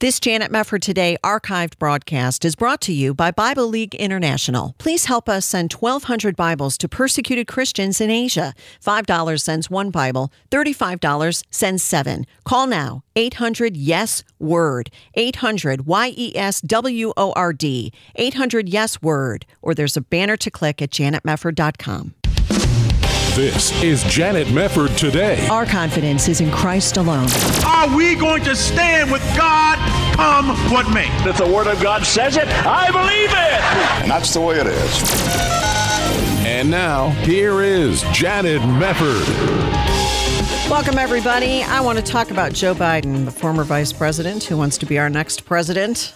This Janet Mefford Today archived broadcast is brought to you by Bible League International. Please help us send 1,200 Bibles to persecuted Christians in Asia. $5 sends one Bible, $35 sends seven. Call now, 800 Yes Word, 800 Y E S W O R D, 800 Yes Word, or there's a banner to click at janetmefford.com. This is Janet Mefford today. Our confidence is in Christ alone. Are we going to stand with God come what may? If the Word of God says it, I believe it. And that's the way it is. And now, here is Janet Mefford. Welcome, everybody. I want to talk about Joe Biden, the former vice president who wants to be our next president.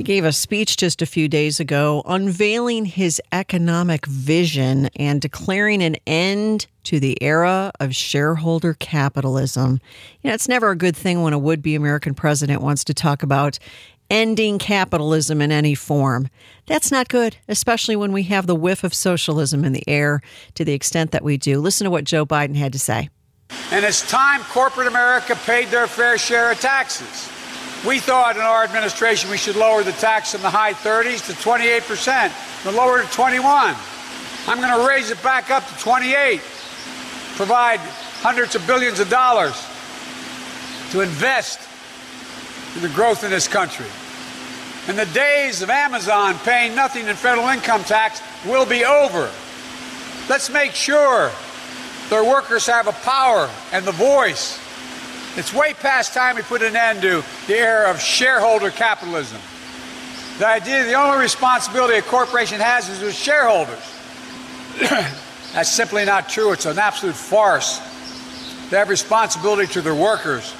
He gave a speech just a few days ago unveiling his economic vision and declaring an end to the era of shareholder capitalism. You know, it's never a good thing when a would be American president wants to talk about ending capitalism in any form. That's not good, especially when we have the whiff of socialism in the air to the extent that we do. Listen to what Joe Biden had to say. And it's time corporate America paid their fair share of taxes. We thought in our administration we should lower the tax in the high 30s to 28%, but lower it to 21. I'm going to raise it back up to 28. Provide hundreds of billions of dollars to invest in the growth in this country. And the days of Amazon paying nothing in federal income tax will be over. Let's make sure their workers have a power and the voice it's way past time we put an end to the era of shareholder capitalism. The idea the only responsibility a corporation has is with shareholders. That's simply not true. It's an absolute farce. They have responsibility to their workers,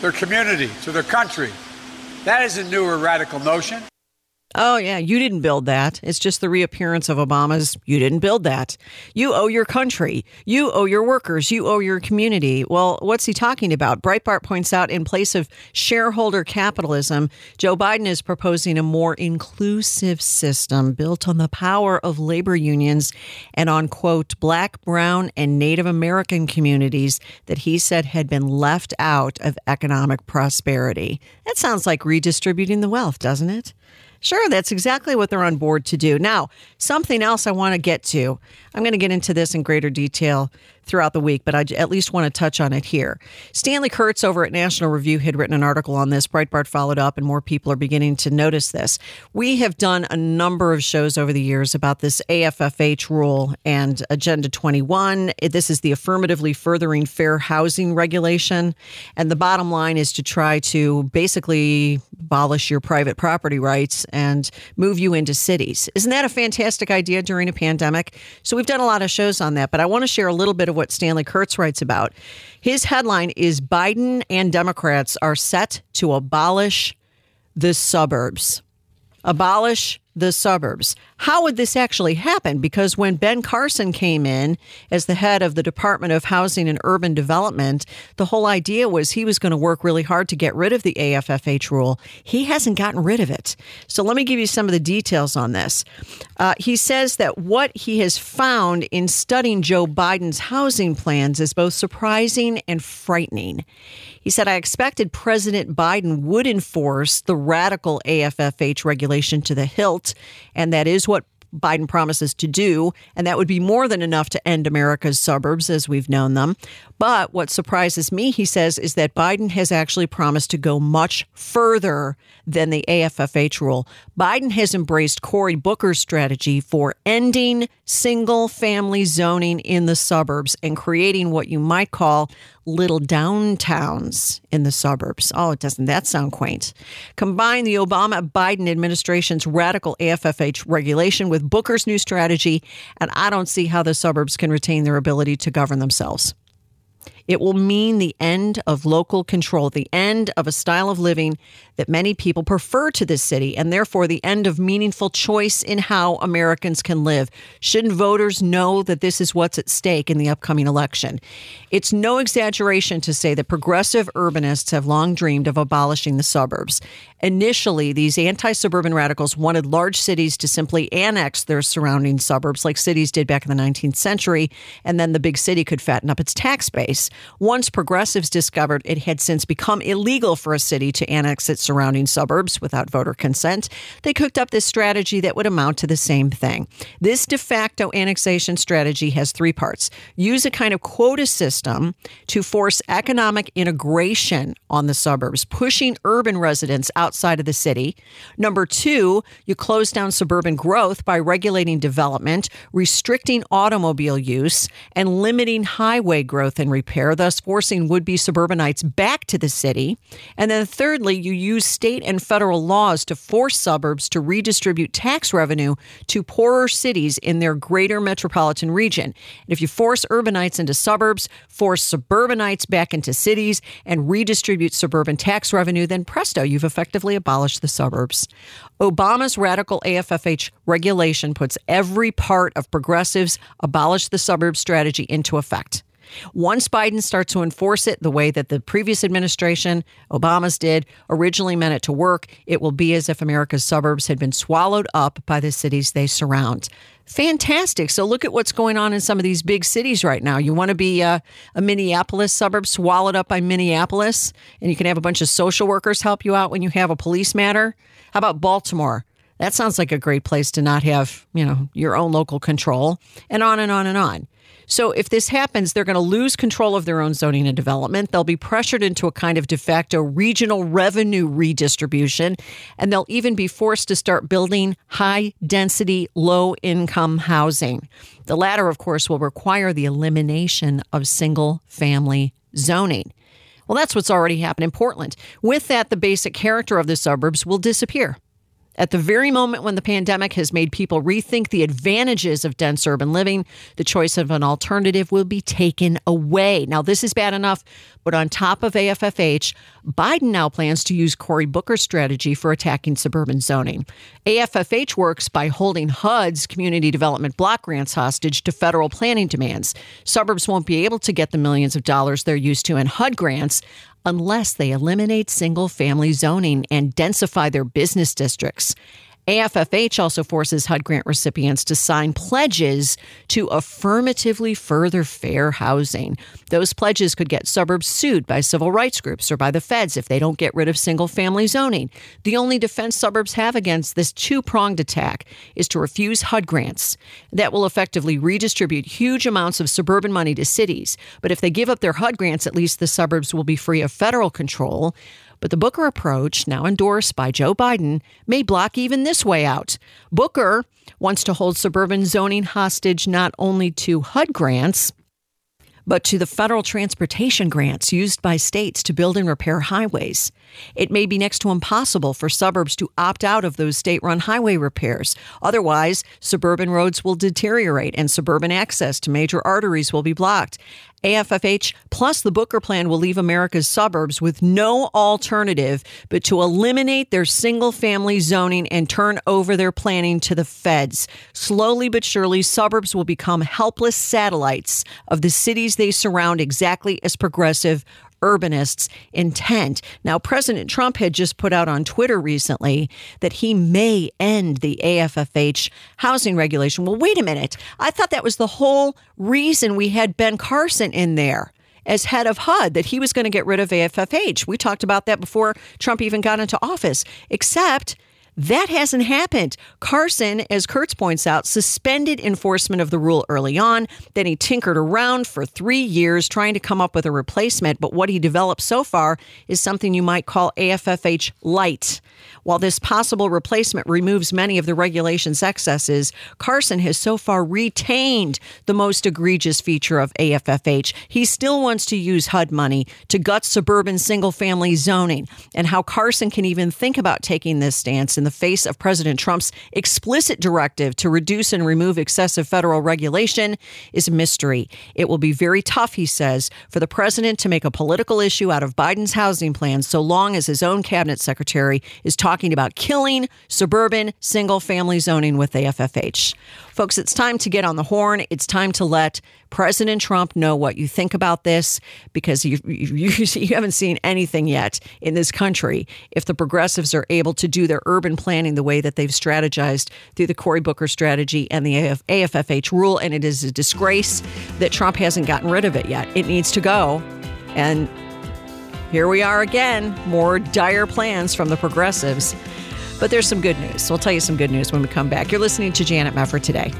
their community, to their country. That is a newer radical notion. Oh, yeah, you didn't build that. It's just the reappearance of Obama's, you didn't build that. You owe your country. You owe your workers. You owe your community. Well, what's he talking about? Breitbart points out in place of shareholder capitalism, Joe Biden is proposing a more inclusive system built on the power of labor unions and on, quote, black, brown, and Native American communities that he said had been left out of economic prosperity. That sounds like redistributing the wealth, doesn't it? Sure, that's exactly what they're on board to do. Now, something else I want to get to. I'm going to get into this in greater detail throughout the week, but I at least want to touch on it here. Stanley Kurtz over at National Review had written an article on this. Breitbart followed up, and more people are beginning to notice this. We have done a number of shows over the years about this AFFH rule and Agenda 21. This is the affirmatively furthering fair housing regulation. And the bottom line is to try to basically abolish your private property rights and move you into cities. Isn't that a fantastic idea during a pandemic? So we've done a lot of shows on that, but I want to share a little bit of what Stanley Kurtz writes about. His headline is Biden and Democrats are set to abolish the suburbs. Abolish the suburbs. How would this actually happen? Because when Ben Carson came in as the head of the Department of Housing and Urban Development, the whole idea was he was going to work really hard to get rid of the AFFH rule. He hasn't gotten rid of it. So let me give you some of the details on this. Uh, he says that what he has found in studying Joe Biden's housing plans is both surprising and frightening. He said, I expected President Biden would enforce the radical AFFH regulation to the hilt, and that is what Biden promises to do, and that would be more than enough to end America's suburbs as we've known them. But what surprises me, he says, is that Biden has actually promised to go much further than the AFFH rule. Biden has embraced Cory Booker's strategy for ending single family zoning in the suburbs and creating what you might call little downtowns in the suburbs. Oh, doesn't that sound quaint? Combine the Obama Biden administration's radical AFFH regulation with Booker's new strategy, and I don't see how the suburbs can retain their ability to govern themselves. It will mean the end of local control, the end of a style of living that many people prefer to this city, and therefore the end of meaningful choice in how Americans can live. Shouldn't voters know that this is what's at stake in the upcoming election? It's no exaggeration to say that progressive urbanists have long dreamed of abolishing the suburbs. Initially, these anti suburban radicals wanted large cities to simply annex their surrounding suburbs, like cities did back in the 19th century, and then the big city could fatten up its tax base. Once progressives discovered it had since become illegal for a city to annex its surrounding suburbs without voter consent, they cooked up this strategy that would amount to the same thing. This de facto annexation strategy has three parts use a kind of quota system to force economic integration on the suburbs, pushing urban residents outside of the city. Number two, you close down suburban growth by regulating development, restricting automobile use, and limiting highway growth and repair, thus forcing would be suburbanites back to the city. And then thirdly, you use state and federal laws to force suburbs to redistribute tax revenue to poorer cities in their greater metropolitan region. And if you force urbanites into suburbs, force suburbanites back into cities, and redistribute suburban tax revenue, then presto, you've effectively abolished the suburbs. Obama's radical AFFH regulation puts every part of progressives' abolish the suburbs strategy into effect. Once Biden starts to enforce it the way that the previous administration, Obama's did, originally meant it to work, it will be as if America's suburbs had been swallowed up by the cities they surround. Fantastic. So look at what's going on in some of these big cities right now. You want to be a, a, Minneapolis suburb swallowed up by Minneapolis, and you can have a bunch of social workers help you out when you have a police matter. How about Baltimore? That sounds like a great place to not have, you know, your own local control, and on and on and on. So if this happens, they're going to lose control of their own zoning and development. They'll be pressured into a kind of de facto regional revenue redistribution, and they'll even be forced to start building high density, low income housing. The latter, of course, will require the elimination of single family zoning. Well, that's what's already happened in Portland. With that, the basic character of the suburbs will disappear. At the very moment when the pandemic has made people rethink the advantages of dense urban living, the choice of an alternative will be taken away. Now, this is bad enough, but on top of AFFH, Biden now plans to use Cory Booker's strategy for attacking suburban zoning. AFFH works by holding HUD's community development block grants hostage to federal planning demands. Suburbs won't be able to get the millions of dollars they're used to in HUD grants unless they eliminate single family zoning and densify their business districts. AFFH also forces HUD grant recipients to sign pledges to affirmatively further fair housing. Those pledges could get suburbs sued by civil rights groups or by the feds if they don't get rid of single family zoning. The only defense suburbs have against this two pronged attack is to refuse HUD grants. That will effectively redistribute huge amounts of suburban money to cities. But if they give up their HUD grants, at least the suburbs will be free of federal control. But the Booker approach, now endorsed by Joe Biden, may block even this way out. Booker wants to hold suburban zoning hostage not only to HUD grants, but to the federal transportation grants used by states to build and repair highways. It may be next to impossible for suburbs to opt out of those state run highway repairs. Otherwise, suburban roads will deteriorate and suburban access to major arteries will be blocked. AFFH plus the Booker plan will leave America's suburbs with no alternative but to eliminate their single family zoning and turn over their planning to the feds. Slowly but surely, suburbs will become helpless satellites of the cities they surround, exactly as progressive urbanists intent. Now, President Trump had just put out on Twitter recently that he may end the AFFH housing regulation. Well, wait a minute. I thought that was the whole reason we had Ben Carson in there as head of HUD that he was going to get rid of AFFH. We talked about that before Trump even got into office, except that hasn't happened. Carson, as Kurtz points out, suspended enforcement of the rule early on. Then he tinkered around for three years trying to come up with a replacement. But what he developed so far is something you might call AFFH light. While this possible replacement removes many of the regulation's excesses, Carson has so far retained the most egregious feature of AFFH. He still wants to use HUD money to gut suburban single family zoning. And how Carson can even think about taking this stance in the face of President Trump's explicit directive to reduce and remove excessive federal regulation is a mystery. It will be very tough, he says, for the president to make a political issue out of Biden's housing plan so long as his own cabinet secretary is talking about killing suburban single family zoning with AFFH. Folks, it's time to get on the horn. It's time to let President Trump know what you think about this because you, you, you haven't seen anything yet in this country if the progressives are able to do their urban planning the way that they've strategized through the Cory Booker strategy and the AF- AFFH rule. And it is a disgrace that Trump hasn't gotten rid of it yet. It needs to go. And here we are again, more dire plans from the progressives. But there's some good news. We'll tell you some good news when we come back. You're listening to Janet Mefford today.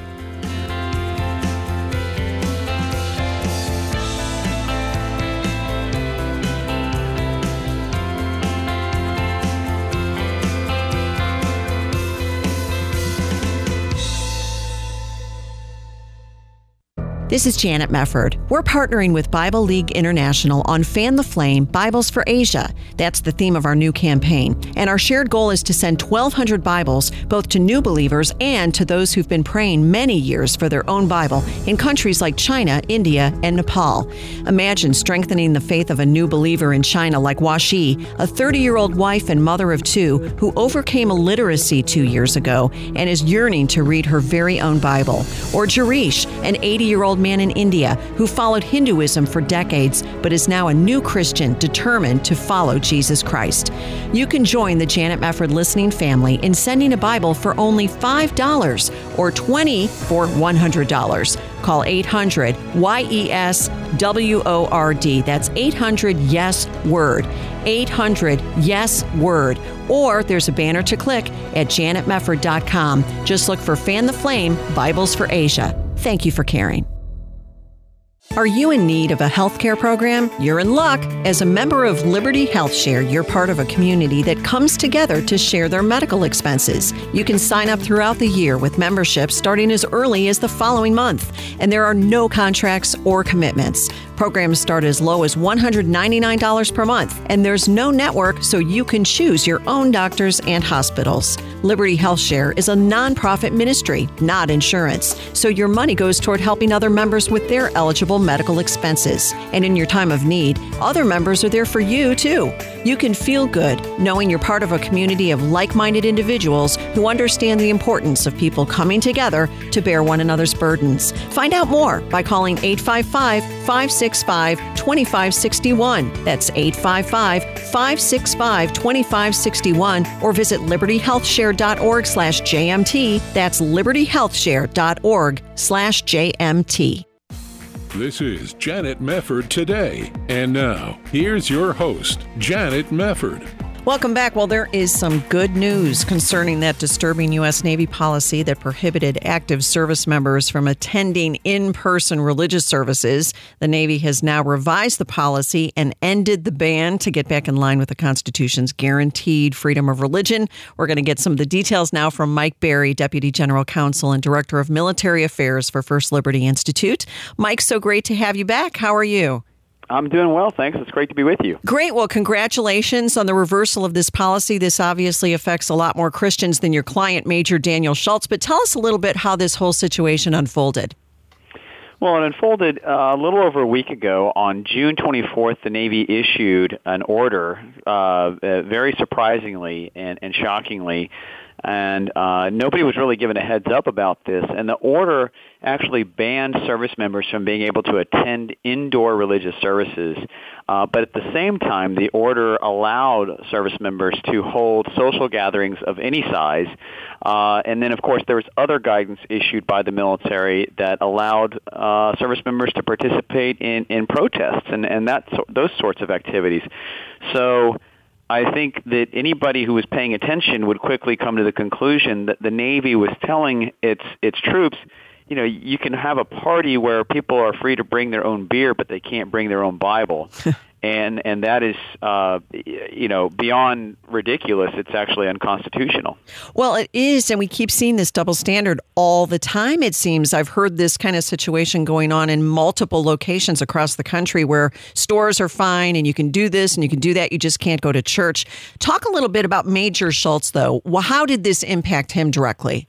This is Janet Mefford. We're partnering with Bible League International on Fan the Flame Bibles for Asia. That's the theme of our new campaign. And our shared goal is to send 1,200 Bibles both to new believers and to those who've been praying many years for their own Bible in countries like China, India, and Nepal. Imagine strengthening the faith of a new believer in China like Washi, a 30 year old wife and mother of two who overcame illiteracy two years ago and is yearning to read her very own Bible. Or Jarish, an 80 year old man in India who followed Hinduism for decades but is now a new Christian determined to follow Jesus Christ. You can join the Janet Mefford listening family in sending a Bible for only $5 or 20 for $100. Call 800 YES W O R D. That's 800 Yes Word. 800 Yes Word. Or there's a banner to click at janetmefford.com. Just look for Fan the Flame Bibles for Asia. Thank you for caring. Are you in need of a healthcare program? You're in luck. As a member of Liberty Health Share, you're part of a community that comes together to share their medical expenses. You can sign up throughout the year with membership starting as early as the following month, and there are no contracts or commitments. Programs start as low as $199 per month, and there's no network, so you can choose your own doctors and hospitals. Liberty Health Share is a nonprofit ministry, not insurance, so your money goes toward helping other members with their eligible medical expenses. And in your time of need, other members are there for you too. You can feel good knowing you're part of a community of like minded individuals who understand the importance of people coming together to bear one another's burdens. Find out more by calling 855 565 2561. That's 855 565 2561 or visit libertyhealthshare.org slash JMT. That's libertyhealthshare.org slash JMT. This is Janet Mefford today. And now, here's your host, Janet Mefford. Welcome back. Well, there is some good news concerning that disturbing U.S. Navy policy that prohibited active service members from attending in person religious services. The Navy has now revised the policy and ended the ban to get back in line with the Constitution's guaranteed freedom of religion. We're going to get some of the details now from Mike Berry, Deputy General Counsel and Director of Military Affairs for First Liberty Institute. Mike, so great to have you back. How are you? I'm doing well, thanks. It's great to be with you. Great. Well, congratulations on the reversal of this policy. This obviously affects a lot more Christians than your client, Major Daniel Schultz. But tell us a little bit how this whole situation unfolded. Well, it unfolded uh, a little over a week ago. On June 24th, the Navy issued an order, uh, uh, very surprisingly and, and shockingly, and uh, nobody was really given a heads up about this. And the order actually banned service members from being able to attend indoor religious services. Uh, but at the same time, the order allowed service members to hold social gatherings of any size. Uh, and then, of course, there was other guidance issued by the military that allowed uh, service members to participate in, in protests and, and that those sorts of activities. So I think that anybody who was paying attention would quickly come to the conclusion that the Navy was telling its its troops, you know, you can have a party where people are free to bring their own beer, but they can't bring their own Bible. and and that is uh, you know beyond ridiculous. It's actually unconstitutional. Well, it is, and we keep seeing this double standard all the time. It seems I've heard this kind of situation going on in multiple locations across the country where stores are fine and you can do this and you can do that. You just can't go to church. Talk a little bit about Major Schultz, though. How did this impact him directly?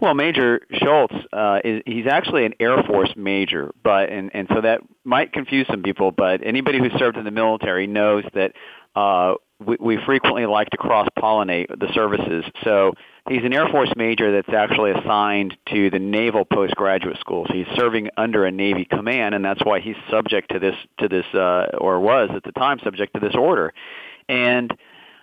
Well, Major Schultz uh, is he's actually an Air Force major, but and and so that might confuse some people. But anybody who served in the military knows that uh, we, we frequently like to cross pollinate the services. So he's an Air Force major that's actually assigned to the Naval Postgraduate School. So he's serving under a Navy command, and that's why he's subject to this to this uh, or was at the time subject to this order. And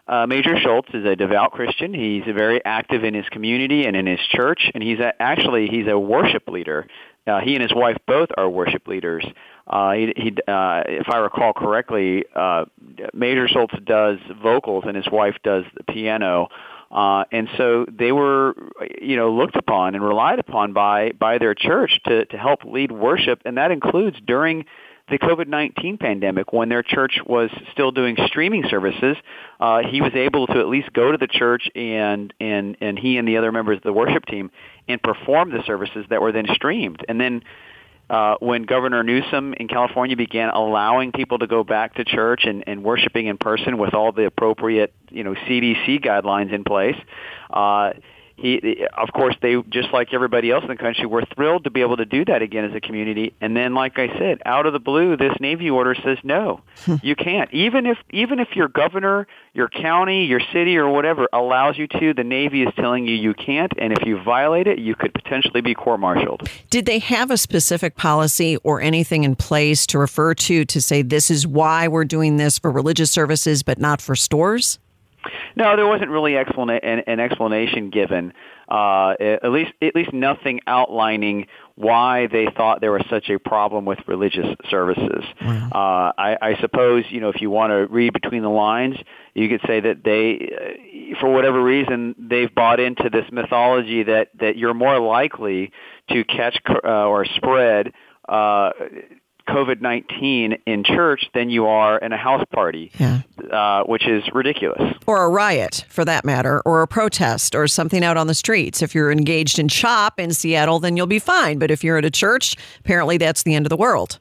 uh, Major Schultz is a devout Christian. He's very active in his community and in his church, and he's a, actually he's a worship leader. Uh, he and his wife both are worship leaders. Uh, he, he uh, if I recall correctly, uh, Major Schultz does vocals and his wife does the piano. Uh, and so they were, you know, looked upon and relied upon by by their church to to help lead worship, and that includes during the COVID-19 pandemic, when their church was still doing streaming services, uh, he was able to at least go to the church and and and he and the other members of the worship team and perform the services that were then streamed. And then uh, when Governor Newsom in California began allowing people to go back to church and, and worshiping in person with all the appropriate, you know, CDC guidelines in place, uh, he, of course, they just like everybody else in the country were thrilled to be able to do that again as a community. And then, like I said, out of the blue, this Navy order says no, hmm. you can't. Even if even if your governor, your county, your city, or whatever allows you to, the Navy is telling you you can't. And if you violate it, you could potentially be court-martialed. Did they have a specific policy or anything in place to refer to to say this is why we're doing this for religious services, but not for stores? No, there wasn't really explana- an, an explanation given. Uh, at least, at least nothing outlining why they thought there was such a problem with religious services. Wow. Uh, I, I suppose you know if you want to read between the lines, you could say that they, uh, for whatever reason, they've bought into this mythology that that you're more likely to catch uh, or spread uh, COVID 19 in church than you are in a house party, yeah. uh, which is ridiculous. Or a riot, for that matter, or a protest, or something out on the streets. If you're engaged in CHOP in Seattle, then you'll be fine. But if you're at a church, apparently that's the end of the world.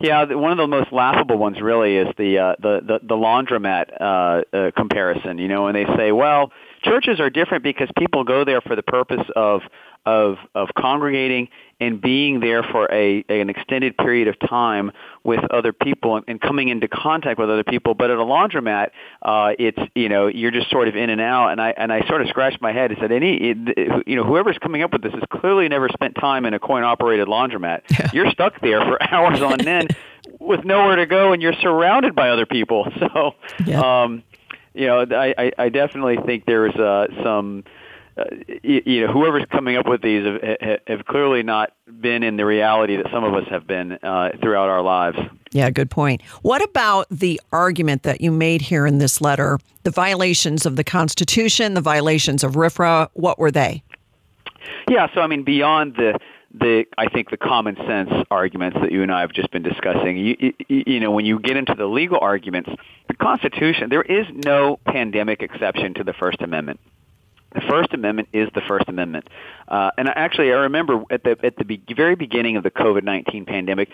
Yeah, one of the most laughable ones really is the uh, the, the the laundromat uh, uh, comparison. You know, when they say, "Well, churches are different because people go there for the purpose of of of congregating and being there for a an extended period of time with other people and, and coming into contact with other people. But at a laundromat, uh, it's you know you're just sort of in and out. And I and I sort of scratched my head and said, any it, you know whoever's coming up with this has clearly never spent time in a coin operated laundromat. Yeah. You're stuck there for hours on end with nowhere to go, and you're surrounded by other people. So. Yeah. Um, you know, I, I, I definitely think there's uh, some uh, you, you, know, whoever's coming up with these have, have, clearly not been in the reality that some of us have been uh, throughout our lives. Yeah, good point. What about the argument that you made here in this letter? The violations of the Constitution, the violations of RFRA, what were they? Yeah, so I mean, beyond the the I think the common sense arguments that you and I have just been discussing. You, you, you know, when you get into the legal arguments, the Constitution, there is no pandemic exception to the First Amendment. The First Amendment is the First Amendment, uh, and actually, I remember at the at the be- very beginning of the COVID nineteen pandemic,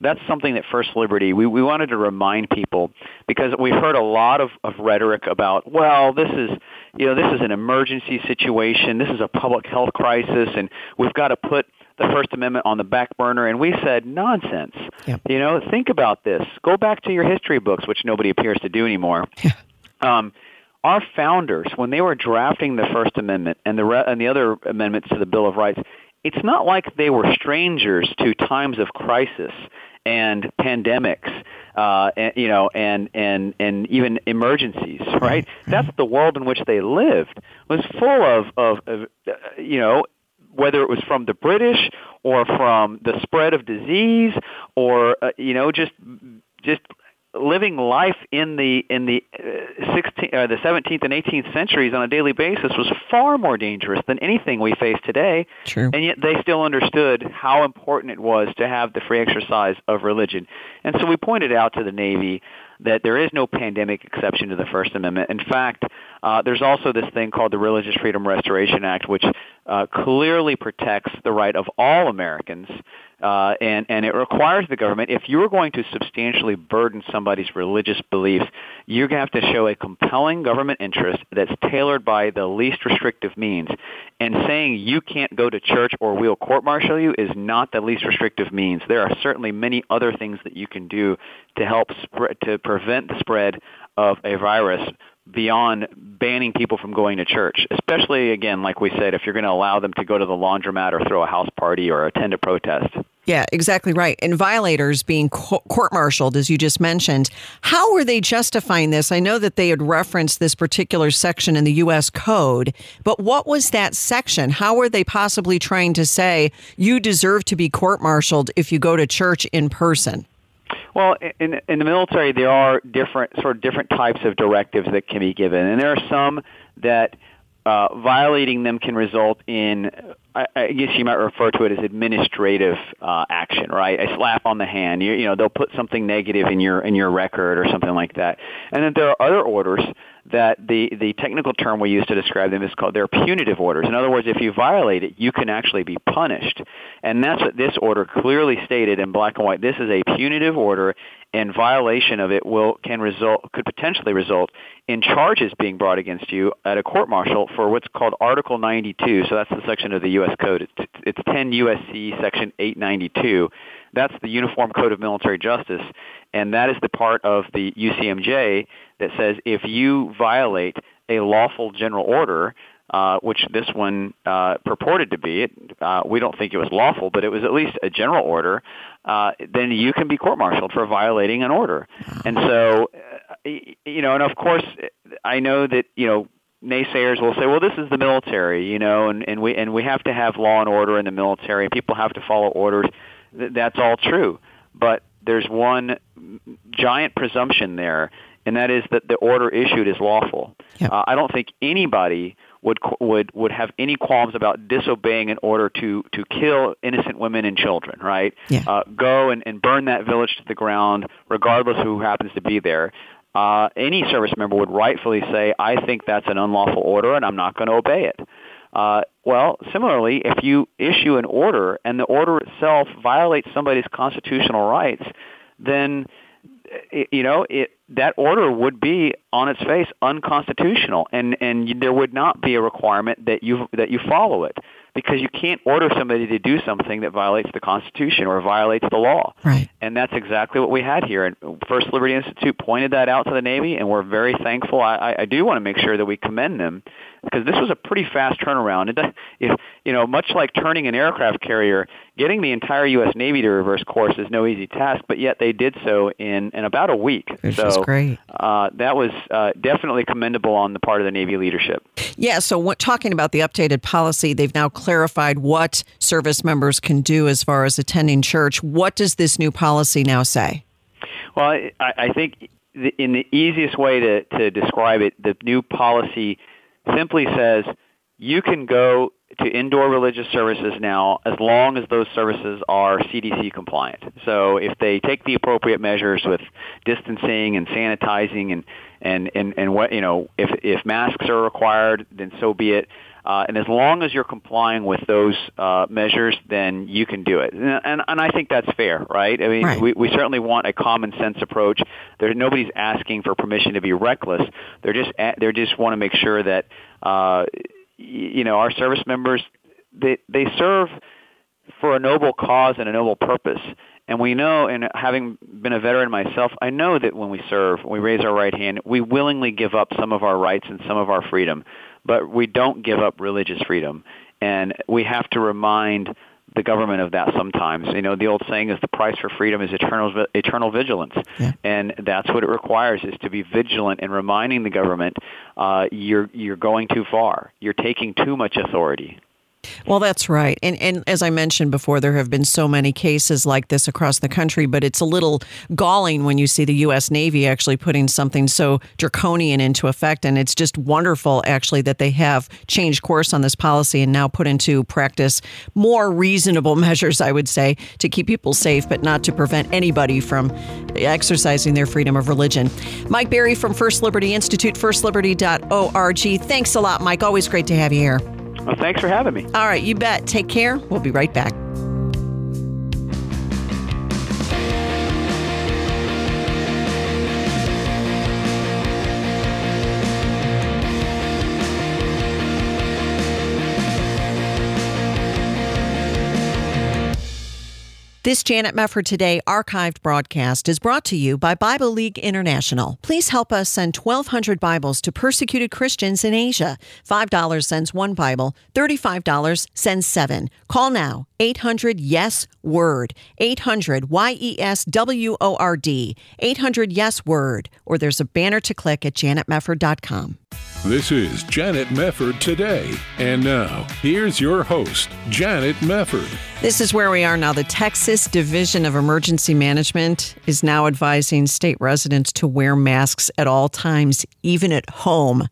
that's something that First Liberty we, we wanted to remind people because we've heard a lot of, of rhetoric about well this is you know this is an emergency situation. This is a public health crisis and we've got to put the First Amendment on the back burner. And we said nonsense. You know think about this. Go back to your history books which nobody appears to do anymore. Um, our founders, when they were drafting the First Amendment and the re- and the other amendments to the Bill of Rights, it's not like they were strangers to times of crisis and pandemics, uh, and, you know, and and and even emergencies. Right? That's the world in which they lived. It was full of of, of uh, you know whether it was from the British or from the spread of disease or uh, you know just just living life in the in the uh, 16 uh, the 17th and 18th centuries on a daily basis was far more dangerous than anything we face today. True. And yet they still understood how important it was to have the free exercise of religion. And so we pointed out to the Navy that there is no pandemic exception to the First Amendment. In fact, uh, there's also this thing called the Religious Freedom Restoration Act, which uh, clearly protects the right of all Americans uh, and, and it requires the government, if you're going to substantially burden somebody's religious beliefs, you're going to have to show a compelling government interest that's tailored by the least restrictive means. And saying you can't go to church or we'll court-martial you is not the least restrictive means. There are certainly many other things that you can do to help spread, to prevent the spread of a virus beyond banning people from going to church, especially again, like we said, if you're going to allow them to go to the laundromat or throw a house party or attend a protest. Yeah, exactly right. And violators being court martialed, as you just mentioned. How were they justifying this? I know that they had referenced this particular section in the U.S. Code, but what was that section? How were they possibly trying to say you deserve to be court martialed if you go to church in person? Well, in in the military, there are different sort of different types of directives that can be given, and there are some that uh, violating them can result in I, I guess you might refer to it as administrative uh, action, right? A slap on the hand. You, you know, they'll put something negative in your in your record or something like that. And then there are other orders that the the technical term we use to describe them is called they're punitive orders. In other words, if you violate it, you can actually be punished. And that's what this order clearly stated in black and white. This is a punitive order, and violation of it will can result could potentially result in charges being brought against you at a court martial for what's called Article 92. So that's the section of the U.S. Code. It's, it's 10 U.S.C. Section 892. That's the Uniform Code of Military Justice, and that is the part of the UCMJ that says if you violate a lawful general order, uh, which this one uh, purported to be. Uh, we don't think it was lawful, but it was at least a general order. Uh, then you can be court-martialed for violating an order. And so, uh, you know, and of course, I know that you know naysayers will say, well, this is the military, you know, and, and we and we have to have law and order in the military, and people have to follow orders. That's all true, but there's one giant presumption there, and that is that the order issued is lawful. Yep. Uh, I don't think anybody would would would have any qualms about disobeying an order to to kill innocent women and children, right? Yeah. Uh, go and, and burn that village to the ground, regardless of who happens to be there. Uh, any service member would rightfully say, "I think that's an unlawful order, and I'm not going to obey it." Uh, well, similarly, if you issue an order and the order itself violates somebody's constitutional rights, then eh, you know, it, that order would be on its face unconstitutional, and and there would not be a requirement that you that you follow it because you can't order somebody to do something that violates the Constitution or violates the law. Right. And that's exactly what we had here. And First Liberty Institute pointed that out to the Navy, and we're very thankful. I, I do want to make sure that we commend them because this was a pretty fast turnaround. It, if, you know, much like turning an aircraft carrier, getting the entire U.S. Navy to reverse course is no easy task, but yet they did so in, in about a week. Which so is great. Uh, that was uh, definitely commendable on the part of the Navy leadership. Yeah, so what, talking about the updated policy, they've now clarified what service members can do as far as attending church. What does this new policy now say? Well, I, I think in the easiest way to, to describe it, the new policy simply says you can go to indoor religious services now as long as those services are CDC compliant. So if they take the appropriate measures with distancing and sanitizing and and and, and what you know if if masks are required then so be it. Uh, and as long as you're complying with those uh, measures, then you can do it. And, and, and I think that's fair, right? I mean, right. We, we certainly want a common sense approach. There, nobody's asking for permission to be reckless. They're just they just want to make sure that uh, you know our service members they they serve for a noble cause and a noble purpose. And we know, and having been a veteran myself, I know that when we serve, when we raise our right hand, we willingly give up some of our rights and some of our freedom but we don't give up religious freedom. And we have to remind the government of that sometimes. You know, the old saying is the price for freedom is eternal eternal vigilance, yeah. and that's what it requires is to be vigilant and reminding the government uh, you're you're going too far, you're taking too much authority. Well, that's right. And and as I mentioned before, there have been so many cases like this across the country, but it's a little galling when you see the US Navy actually putting something so draconian into effect and it's just wonderful actually that they have changed course on this policy and now put into practice more reasonable measures, I would say, to keep people safe but not to prevent anybody from exercising their freedom of religion. Mike Berry from First Liberty Institute, firstliberty.org. Thanks a lot, Mike. Always great to have you here. Well, thanks for having me. All right, you bet. Take care. We'll be right back. This Janet Mefford Today archived broadcast is brought to you by Bible League International. Please help us send 1,200 Bibles to persecuted Christians in Asia. $5 sends one Bible, $35 sends seven. Call now, 800 Yes Word, 800 Y E S W O R D, 800 Yes Word, or there's a banner to click at janetmefford.com. This is Janet Mefford today. And now, here's your host, Janet Mefford. This is where we are now. The Texas Division of Emergency Management is now advising state residents to wear masks at all times, even at home.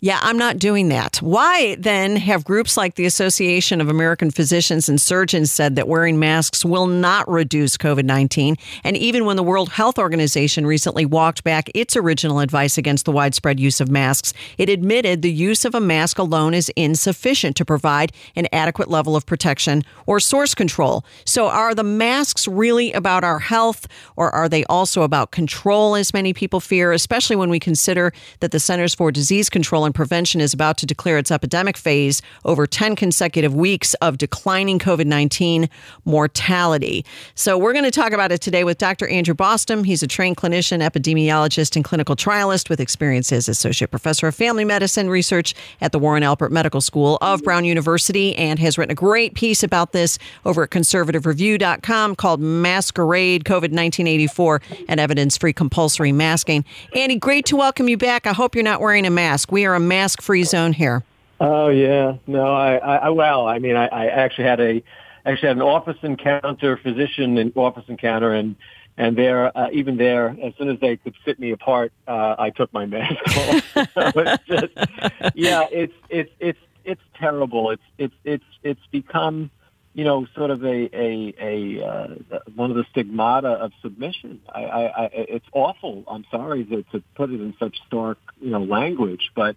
Yeah, I'm not doing that. Why then have groups like the Association of American Physicians and Surgeons said that wearing masks will not reduce COVID 19? And even when the World Health Organization recently walked back its original advice against the widespread use of masks, it admitted the use of a mask alone is insufficient to provide an adequate level of protection or source control. So, are the masks really about our health, or are they also about control, as many people fear, especially when we consider that the Centers for Disease Control and Prevention is about to declare its epidemic phase over 10 consecutive weeks of declining COVID 19 mortality? So, we're going to talk about it today with Dr. Andrew Bostom. He's a trained clinician, epidemiologist, and clinical trialist with experience as Associate Professor of Family Medicine Research at the Warren Alpert Medical School of Brown University and has written a great piece about this over at conservativereview.com called Masquerade COVID 1984 and Evidence Free Compulsory Masking. Andy, great to welcome you back. I hope you're not wearing a mask. We are a mask free zone here. Oh yeah, no, I, I well, I mean, I, I actually had a actually had an office encounter, physician and office encounter, and and there, uh, even there, as soon as they could fit me apart, uh, I took my mask off. it's just, yeah, it's it's it's it's terrible. It's it's it's it's become, you know, sort of a a a uh, one of the stigmata of submission. I, I, I it's awful. I'm sorry to, to put it in such stark, you know, language, but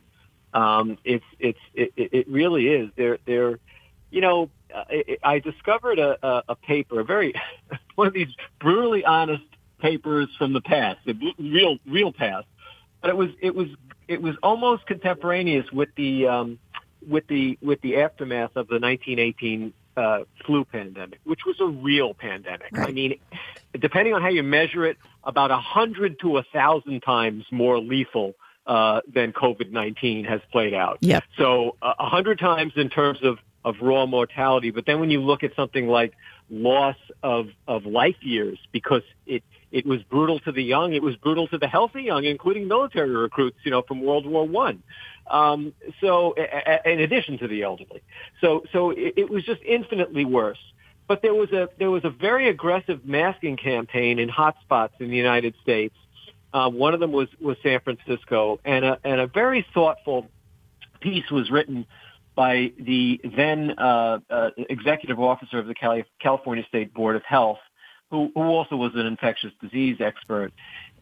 um, it's it's it, it really is. They're they're, you know, I, I discovered a, a, a paper, a very one of these brutally honest papers from the past, the real real past. But it was it was it was almost contemporaneous with the um, with the with the aftermath of the 1918 uh, flu pandemic, which was a real pandemic. Right. I mean, depending on how you measure it, about a hundred to a thousand times more lethal uh, than COVID-19 has played out. Yep. So uh, a hundred times in terms of of raw mortality. But then when you look at something like loss of, of life years because it, it was brutal to the young, it was brutal to the healthy young, including military recruits, you know, from World War One. Um, so, in addition to the elderly, so so it, it was just infinitely worse. But there was a there was a very aggressive masking campaign in hotspots in the United States. Uh, one of them was was San Francisco, and a and a very thoughtful piece was written by the then uh, uh, executive officer of the Cali- California State Board of Health, who, who also was an infectious disease expert.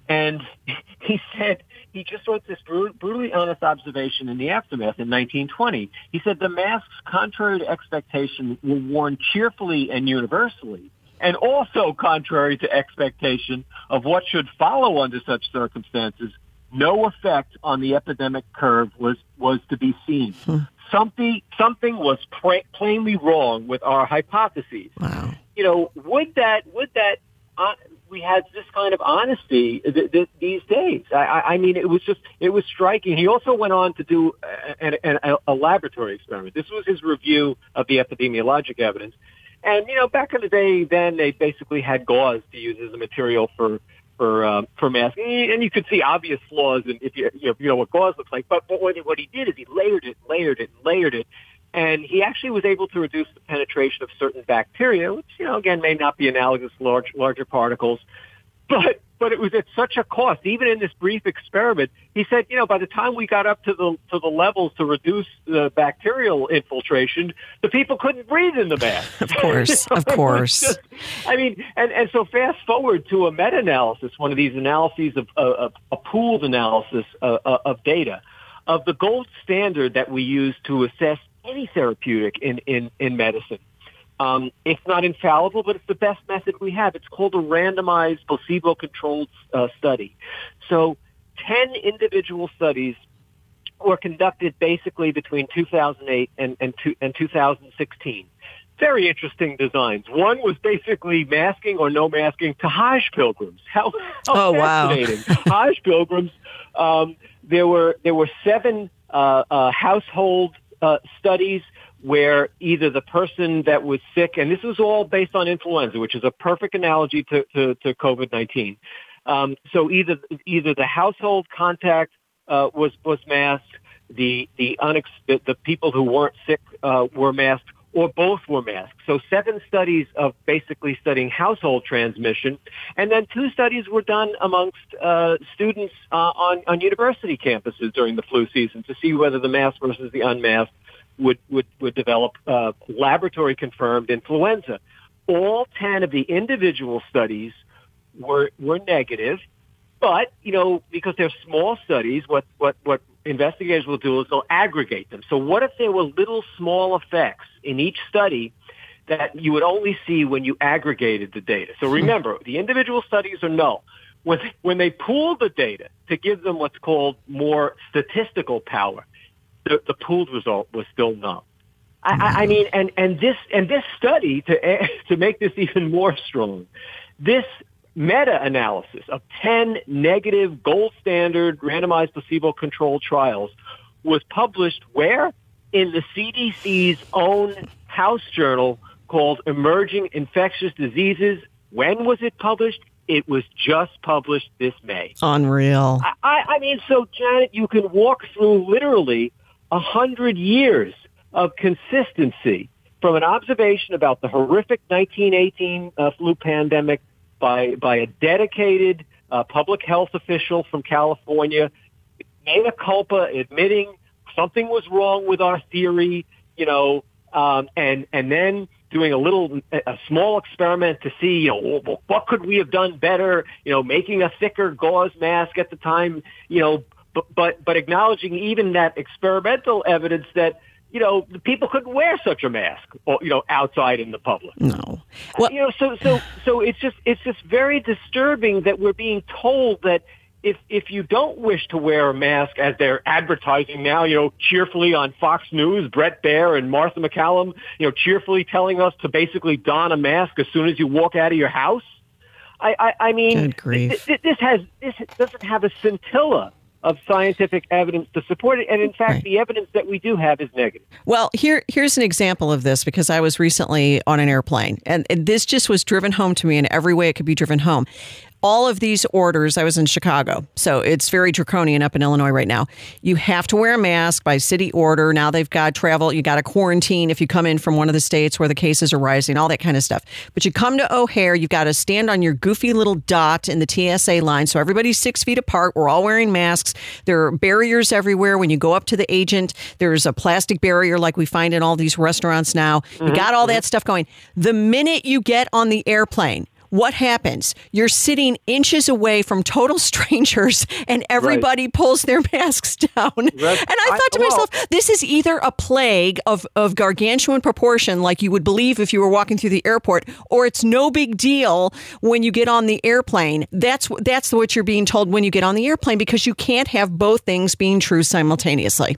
And he said, he just wrote this brutally honest observation in the aftermath in 1920. He said the masks, contrary to expectation, were worn cheerfully and universally, and also contrary to expectation of what should follow under such circumstances, no effect on the epidemic curve was, was to be seen. Something something was pra- plainly wrong with our hypotheses. Wow. You know, would that would that uh, we had this kind of honesty th- th- these days? I, I, I mean, it was just it was striking. He also went on to do an, an, a laboratory experiment. This was his review of the epidemiologic evidence. And you know, back in the day, then they basically had gauze to use as a material for for um, for and you could see obvious flaws in if you you know, you know what gauze looks like. But, but what, what he did is he layered it, layered it, layered it, and he actually was able to reduce the penetration of certain bacteria, which you know again may not be analogous to large larger particles, but but it was at such a cost. Even in this brief experiment, he said, you know, by the time we got up to the to the levels to reduce the bacterial infiltration, the people couldn't breathe in the mask. Of course, of course. Just, I mean, and and so fast forward to a meta-analysis, one of these analyses of, of a pooled analysis of, of data of the gold standard that we use to assess any therapeutic in in in medicine. Um, it's not infallible, but it's the best method we have. It's called a randomized placebo-controlled uh, study. So 10 individual studies were conducted basically between 2008 and, and, two, and 2016. very interesting designs. One was basically masking or no masking to Hajj pilgrims. How, how Oh, wow. fascinating! Hajj pilgrims. Um, there were there were seven uh, uh, household uh, studies where either the person that was sick, and this was all based on influenza, which is a perfect analogy to, to, to COVID nineteen. Um, so either either the household contact uh, was was masked, the the, unex- the the people who weren't sick uh, were masked, or both were masked. So seven studies of basically studying household transmission, and then two studies were done amongst uh, students uh, on on university campuses during the flu season to see whether the masked versus the unmasked would would would develop uh, laboratory confirmed influenza. All ten of the individual studies were were negative, but you know because they're small studies, what what what investigators will do is they'll aggregate them. So what if there were little small effects in each study that you would only see when you aggregated the data? So remember, the individual studies are null. When when they pooled the data to give them what's called more statistical power, the, the pooled result was still null. I, I- I mean, and, and this and this study to to make this even more strong, this meta-analysis of 10 negative gold standard randomized placebo-controlled trials was published where? In the CDC's own house journal called Emerging Infectious Diseases. When was it published? It was just published this May. Unreal. I, I mean, so Janet, you can walk through literally a hundred years of consistency from an observation about the horrific 1918 uh, flu pandemic by by a dedicated uh, public health official from California, mea culpa, admitting something was wrong with our theory, you know, um, and and then doing a little a small experiment to see, you know, what could we have done better, you know, making a thicker gauze mask at the time, you know, but but but acknowledging even that experimental evidence that you know the people couldn't wear such a mask, or, you know, outside in the public. No. Well, you know, so so so it's just it's just very disturbing that we're being told that if if you don't wish to wear a mask as they're advertising now, you know, cheerfully on Fox News, Bret Baier and Martha MacCallum, you know, cheerfully telling us to basically don a mask as soon as you walk out of your house. I I, I mean, Good th- th- this has this doesn't have a scintilla of scientific evidence to support it, and in fact, Right. the evidence that we do have is negative. Well, here here's an example of this because I was recently on an airplane and, and this just was driven home to me in every way it could be driven home. All of these orders, I was in Chicago, so it's very draconian up in Illinois right now. You have to wear a mask by city order. Now they've got travel, you got to quarantine if you come in from one of the states where the cases are rising, all that kind of stuff. But you come to O'Hare, you've got to stand on your goofy little dot in the TSA line. So everybody's six feet apart. We're all wearing masks. There are barriers everywhere. When you go up to the agent, there's a plastic barrier like we find in all these restaurants now. You mm-hmm. got all mm-hmm. that stuff going. The minute you get on the airplane, what happens? You're sitting inches away from total strangers and everybody pulls their masks down. And I I- thought to well- myself, this is either a plague of, of gargantuan proportion, like you would believe if you were walking through the airport, or it's no big deal when you get on the airplane. That's that's what you're being told when you get on the airplane because you can't have both things being true simultaneously.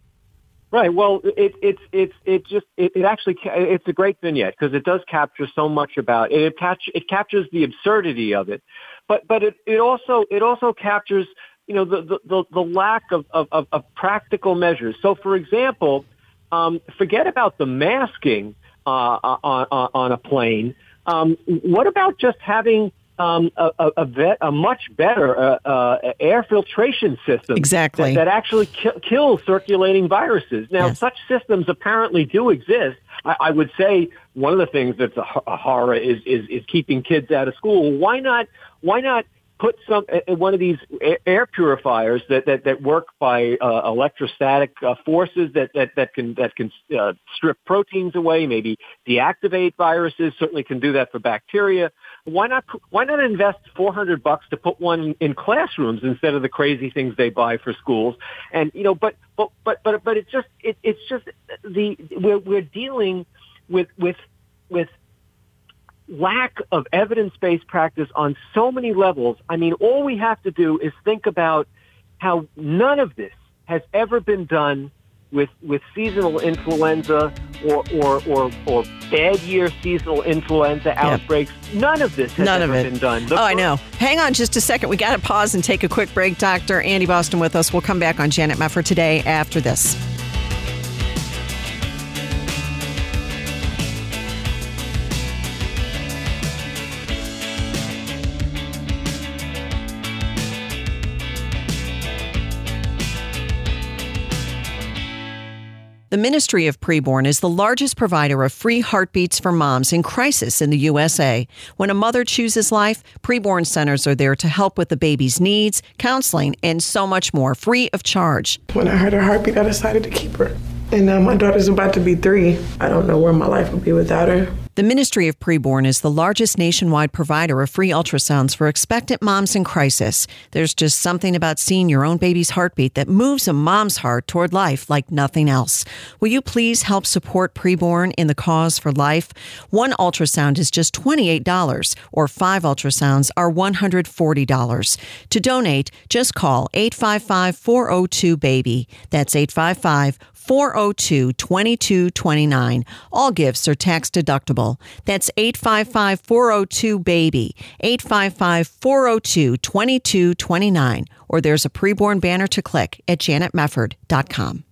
Right. Well, it, it's it's it just it, it actually it's a great vignette because it does capture so much about it. It, catch, it captures the absurdity of it, but but it, it also it also captures you know the the, the, lack of, of, of, practical measures. So, for example, um, forget about the masking uh, on, on on a plane. Um, what about just having um, a, a, a, vet, a much better uh, uh, air filtration system Exactly. that, that actually ki- kill circulating viruses. Now, Yes. such systems apparently do exist. I, I would say one of the things that's a, a horror is, is is keeping kids out of school. Why not? Why not? Put some uh, one of these air purifiers that, that, that work by uh, electrostatic uh, forces that, that, that can that can uh, strip proteins away, maybe deactivate viruses. Certainly can do that for bacteria. Why not? Why not invest four hundred bucks to put one in, in classrooms instead of the crazy things they buy for schools? And you know, but but but but but it's just it, it's just the we're we're dealing with with with lack of evidence-based practice on so many levels. I mean, all we have to do is think about how none of this has ever been done with, with seasonal influenza or, or, or, or bad year seasonal influenza outbreaks. None of this has None ever of it. been done. The oh, I know. Hang on just a second. We got to pause and take a quick break. Dr. Andy Bostom with us. We'll come back on Janet Mefford today after this. The Ministry of Preborn is the largest provider of free heartbeats for moms in crisis in the USA. When a mother chooses life, preborn centers are there to help with the baby's needs, counseling, and so much more, free of charge. When I heard her heartbeat, I decided to keep her. And now my daughter's about to be three. I don't know where my life would be without her. The Ministry of Preborn is the largest nationwide provider of free ultrasounds for expectant moms in crisis. There's just something about seeing your own baby's heartbeat that moves a mom's heart toward life like nothing else. Will you please help support Preborn in the cause for life? One ultrasound is just $28, or five ultrasounds are $140. To donate, just call 855 402 BABY. That's 855 402 2229. All gifts are tax deductible. That's 855 402 BABY, 855 402 2229. Or there's a preborn banner to click at janetmefford.com.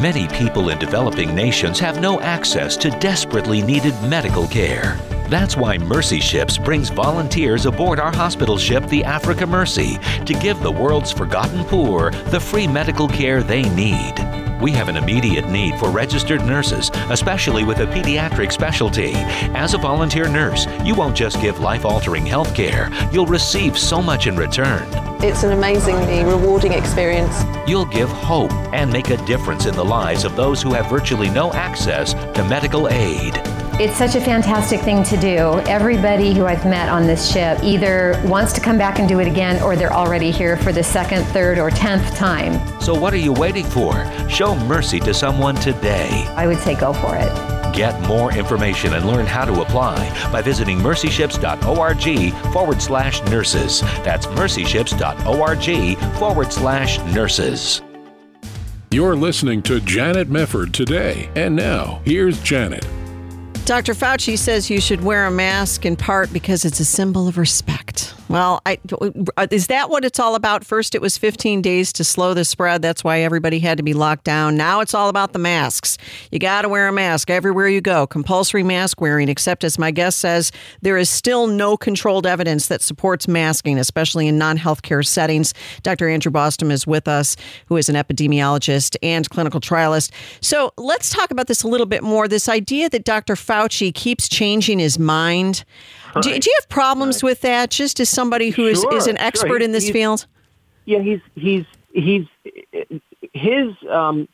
Many people in developing nations have no access to desperately needed medical care. That's why Mercy Ships brings volunteers aboard our hospital ship, the Africa Mercy, to give the world's forgotten poor the free medical care they need. We have an immediate need for registered nurses, especially with a pediatric specialty. As a volunteer nurse, you won't just give life altering health care, you'll receive so much in return. It's an amazingly rewarding experience. You'll give hope and make a difference in the lives of those who have virtually no access to medical aid. It's such a fantastic thing to do. Everybody who I've met on this ship either wants to come back and do it again or they're already here for the second, third, or tenth time. So, what are you waiting for? Show mercy to someone today. I would say go for it. Get more information and learn how to apply by visiting mercyships.org forward slash nurses. That's mercyships.org forward slash nurses. You're listening to Janet Mefford today. And now, here's Janet. Dr. Fauci says you should wear a mask in part because it's a symbol of respect. Well, I, uh, is that what it's all about? First, it was 15 days to slow the spread. That's why everybody had to be locked down. Now it's all about the masks. You got to wear a mask everywhere you go. Compulsory mask wearing, except as my guest says, there is still no controlled evidence that supports masking, especially in non healthcare settings. Dr. Andrew Bostom is with us, who is an epidemiologist and clinical trialist. So let's talk about this a little bit more. This idea that Dr. Fauci keeps changing his mind. Do, do, you have problems with that? Just as somebody who is, Sure, is an sure. expert He- in this field. Yeah, he's he's he's his um,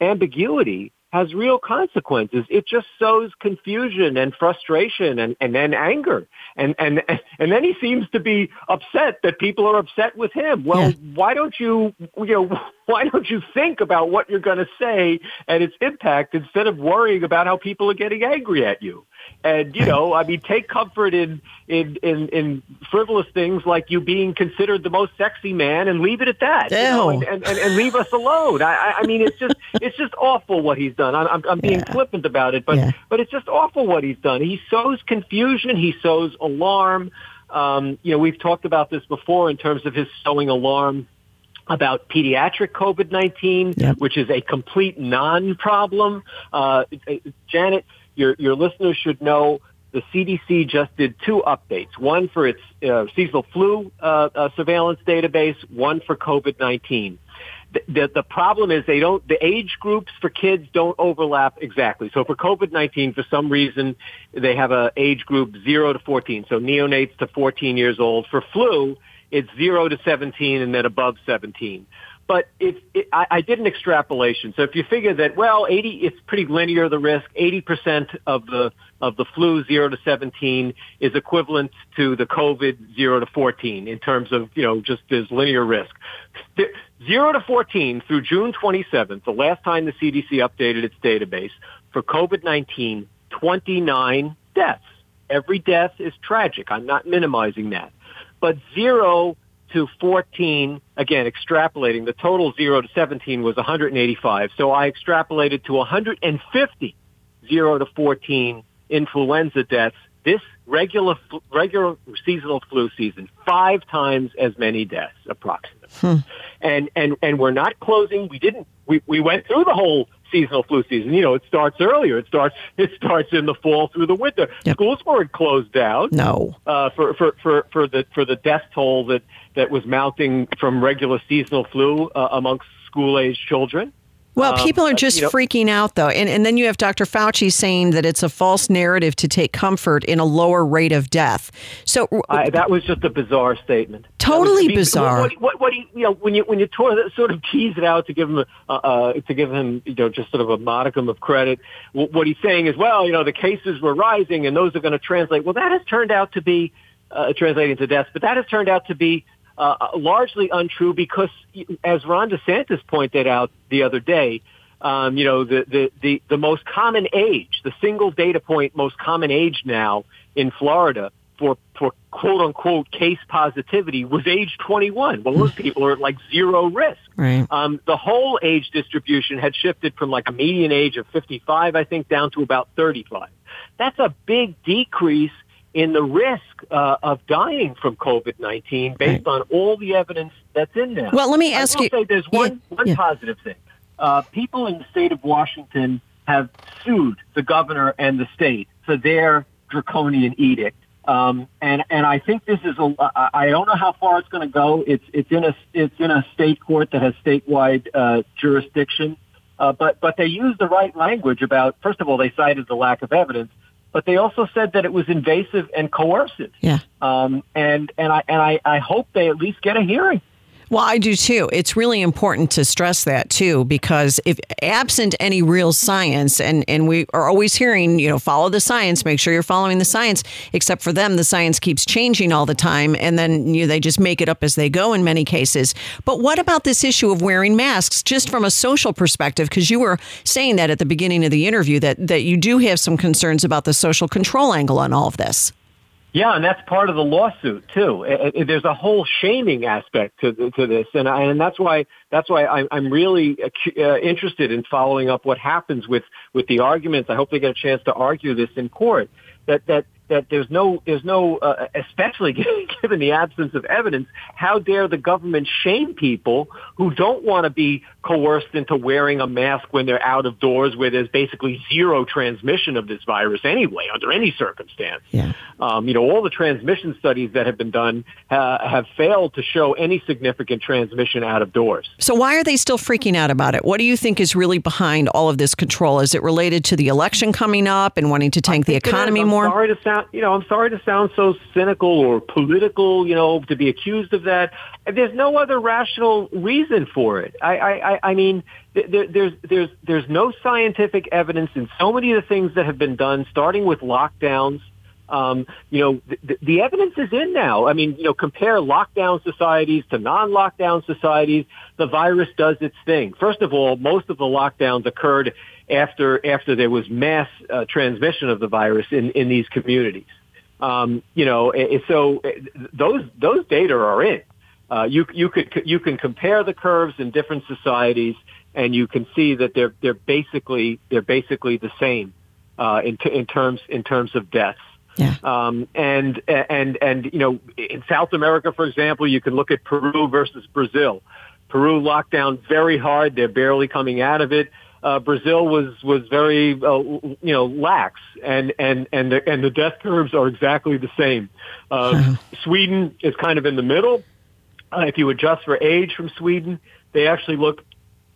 ambiguity has real consequences. It just sows confusion and frustration and, and then anger. And, and and then he seems to be upset that people are upset with him. Well, why don't you you know why don't you think about what you're going to say and its impact instead of worrying about how people are getting angry at you? And you know, I mean, take comfort in in in, in frivolous things like you being considered the most sexy man, and leave it at that. you know, and, and, and, and leave us alone. I, I- mean, it's just it's just awful what he's done. I'm, I'm, being flippant about it, but but it's just awful what he's done. He sows confusion. He sows alarm. Um, you know, we've talked about this before in terms of his sowing alarm about pediatric COVID-19, which is a complete non-problem. Uh, Janet, your, your listeners should know the CDC just did two updates, one for its uh, seasonal flu uh, uh, surveillance database, one for COVID-19. The, the, the problem is they don't, the age groups for kids don't overlap exactly. So for COVID-19, for some reason, they have a age group 0 to 14, so neonates to 14 years old. For flu, it's 0 to 17 and then above 17. But it, it, I, I did an extrapolation. So if you figure that, well, 80, it's pretty linear, the risk. 80% of the, of the flu 0 to 17 is equivalent to the COVID 0 to 14 in terms of, you know, just as linear risk. 0 to 14 through June 27th, the last time the CDC updated its database for COVID-19, 29 deaths. Every death is tragic. I'm not minimizing that. But 0 to 14, again, extrapolating, the total 0 to 17 was 185. So I extrapolated to 150 0 to 14 influenza deaths this regular regular seasonal flu season, five times as many deaths approximately. Hmm. And and and we're not closing. We didn't. We we went through the whole seasonal flu season. You know, it starts earlier. It starts it starts in the fall through the winter. Yep. Schools weren't closed down. No. Uh, for for for for the for the death toll that that was mounting from regular seasonal flu uh, amongst school age children. Well, um, people are just you know, freaking out, though. And, and then you have Dr. Fauci saying that it's a false narrative to take comfort in a lower rate of death. So uh, that was just a bizarre statement. Totally bizarre. What, what, what, you, you know, when you when you sort of tease it out to give him uh, uh, to give him you know just sort of a modicum of credit, what he's saying is, well, you know, the cases were rising and those are going to translate. Well, that has turned out to be uh, translating to deaths, but that has turned out to be uh, largely untrue because, as Ron DeSantis pointed out the other day, um, you know, the, the, the, the most common age, the single data point most common age now in Florida for, for quote unquote case positivity was age 21. Well, those people are at like zero risk. Right. Um, the whole age distribution had shifted from like a median age of 55, I think, down to about 35. That's a big decrease in the risk uh, of dying from COVID nineteen based right. on all the evidence that's in there. Well, let me ask you. Say there's one yeah, one yeah. positive thing. Uh, people in the state of Washington have sued the governor and the state for their draconian edict. Um, and and I think this is a. I don't know how far it's going to go. It's it's in a it's in a state court that has statewide uh, jurisdiction. Uh, but but they use the right language about. First of all, they cited the lack of evidence, but they also said that it was invasive and coercive. Yeah. Um, and and I and I, I hope they at least get a hearing. Well, I do too. It's really important to stress that too, because if absent any real science, and, and we are always hearing, you know, follow the science, make sure you're following the science, except for them, the science keeps changing all the time. And then you know, they just make it up as they go in many cases. But what about this issue of wearing masks, just from a social perspective? Because you were saying that at the beginning of the interview, that, that you do have some concerns about the social control angle on all of this. Yeah, and that's part of the lawsuit too. It, it, there's a whole shaming aspect to to this, and I, and that's why that's why I'm, I'm really uh, interested in following up what happens with with the arguments. I hope they get a chance to argue this in court. That that that there's no there's no uh, especially given the absence of evidence how dare the government shame people who don't want to be coerced into wearing a mask when they're out of doors where there's basically zero transmission of this virus anyway under any circumstance. Yeah. um, you know all the transmission studies that have been done uh, have failed to show any significant transmission out of doors. So why are they still freaking out about it? What do you think is really behind all of this control? Is it related to the election coming up and wanting to tank the economy more? sorry to sound, you know, I'm sorry to sound so cynical or political, you know, to be accused of that. There's no other rational reason for it. I, I, I mean, there, there's, there's, there's no scientific evidence in so many of the things that have been done, starting with lockdowns. Um, you know, the, the evidence is in now. I mean, you know, compare lockdown societies to non-lockdown societies. The virus does its thing. First of all, most of the lockdowns occurred after after there was mass uh, transmission of the virus in in these communities. Um, you know, so those those data are in. Uh, you you could you can compare the curves in different societies, and you can see that they're they're basically they're basically the same uh, in t- in terms in terms of deaths. Yeah. Um, and and and you know, in South America, for example, you can look at Peru versus Brazil. Peru locked down very hard; they're barely coming out of it uh, Brazil was was very uh, you know lax, and and and the, and the death curves are exactly the same. Uh, Sweden is kind of in the middle. Uh, if you adjust for age from Sweden, they actually look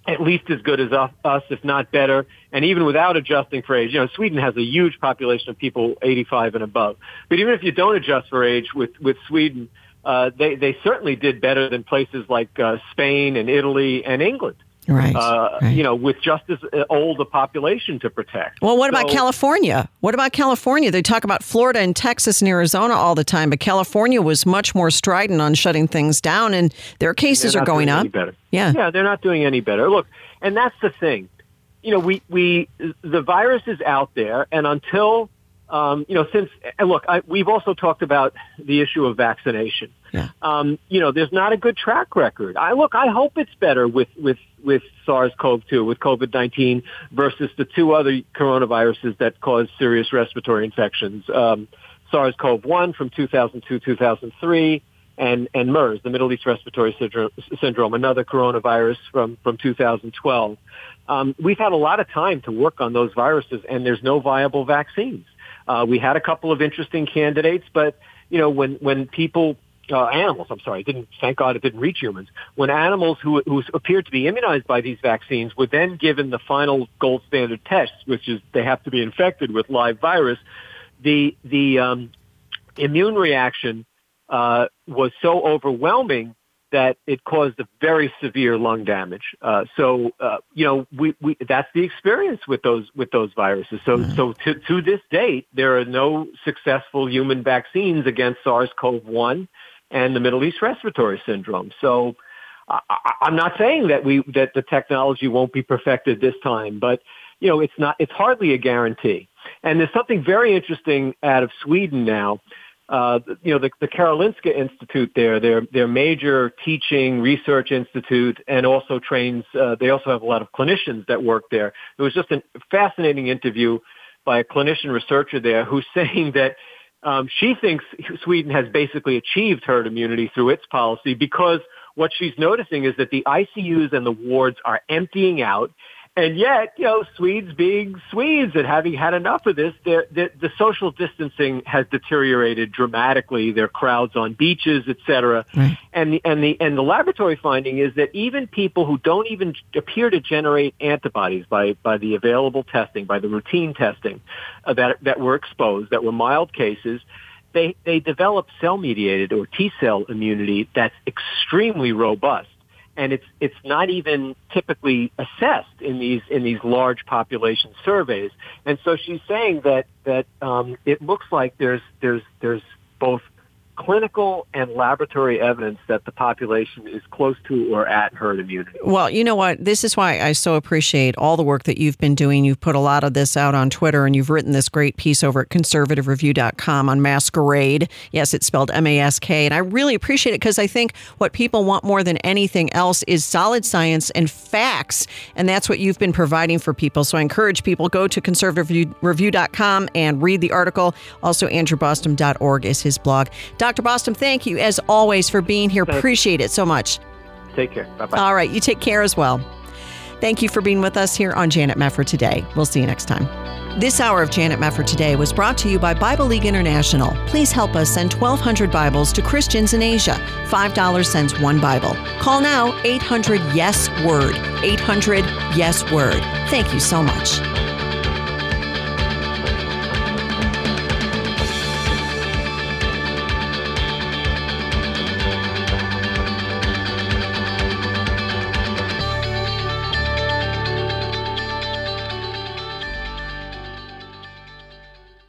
at least as good as us, if not better. And even without adjusting for age, you know, Sweden has a huge population of people 85 and above. But even if you don't adjust for age with with Sweden, uh, they they certainly did better than places like uh, Spain and Italy and England. Right, uh, right, You know, with just as old a population to protect. Well, what so, about California? What about California? They talk about Florida and Texas and Arizona all the time, but California was much more strident on shutting things down, and their cases are going up. Yeah, yeah, they're not doing any better. Look, and that's the thing. You know, we we the virus is out there, and until um, you know, since and look, I, we've also talked about the issue of vaccination. Yeah. Um, you know, there's not a good track record. I look, I hope it's better with with with SARS-CoV-2, with COVID-19 versus the two other coronaviruses that cause serious respiratory infections. Um, SARS-CoV-1 from 2002, 2003, and, and MERS, the Middle East Respiratory Syndrome, another coronavirus from, from 2012. Um, we've had a lot of time to work on those viruses, and there's no viable vaccines. Uh, we had a couple of interesting candidates, but you know, when when people uh, animals, I'm sorry, it didn't thank God it didn't reach humans. When animals who who appeared to be immunized by these vaccines were then given the final gold standard test, which is they have to be infected with live virus, the the um, immune reaction uh, was so overwhelming that it caused a very severe lung damage. Uh, so, uh, you know, we, we, that's the experience with those, with those viruses. So, mm-hmm. so to, to this date, there are no successful human vaccines against SARS-CoV-1 and the Middle East respiratory syndrome. So I, I'm not saying that we, that the technology won't be perfected this time, but, you know, it's not, it's hardly a guarantee. And there's something very interesting out of Sweden now uh, you know, the, the Karolinska Institute there, their, their major teaching research institute and also trains, uh, they also have a lot of clinicians that work there. It was just a fascinating interview by a clinician researcher there who's saying that um, she thinks Sweden has basically achieved herd immunity through its policy because what she's noticing is that the ICUs and the wards are emptying out and yet, you know, Swedes being Swedes and having had enough of this, the, the social distancing has deteriorated dramatically. There are crowds on beaches, et cetera. Right. And, the, and, the, and the laboratory finding is that even people who don't even appear to generate antibodies by, by the available testing, by the routine testing uh, that, that were exposed, that were mild cases, they, they develop cell-mediated or T-cell immunity that's extremely robust and it's it's not even typically assessed in these in these large population surveys. And so she's saying that that um, it looks like there's there's there's both clinical and laboratory evidence that the population is close to or at herd immunity. Well, you know what? This is why I so appreciate all the work that you've been doing. You've put a lot of this out on Twitter and you've written this great piece over at conservativereview.com on masquerade. Yes, it's spelled M A S K. And I really appreciate it because I think what people want more than anything else is solid science and facts. And that's what you've been providing for people. So I encourage people go to conservativereview.com and read the article. Also, andrewbostom.org is his blog. Dr. Bostom, thank you as always for being here. Thanks. Appreciate it so much. Take care. Bye bye. All right. You take care as well. Thank you for being with us here on Janet Mefford today. We'll see you next time. This hour of Janet Mefford today was brought to you by Bible League International. Please help us send 1,200 Bibles to Christians in Asia. $5 sends one Bible. Call now 800 Yes Word. 800 Yes Word. Thank you so much.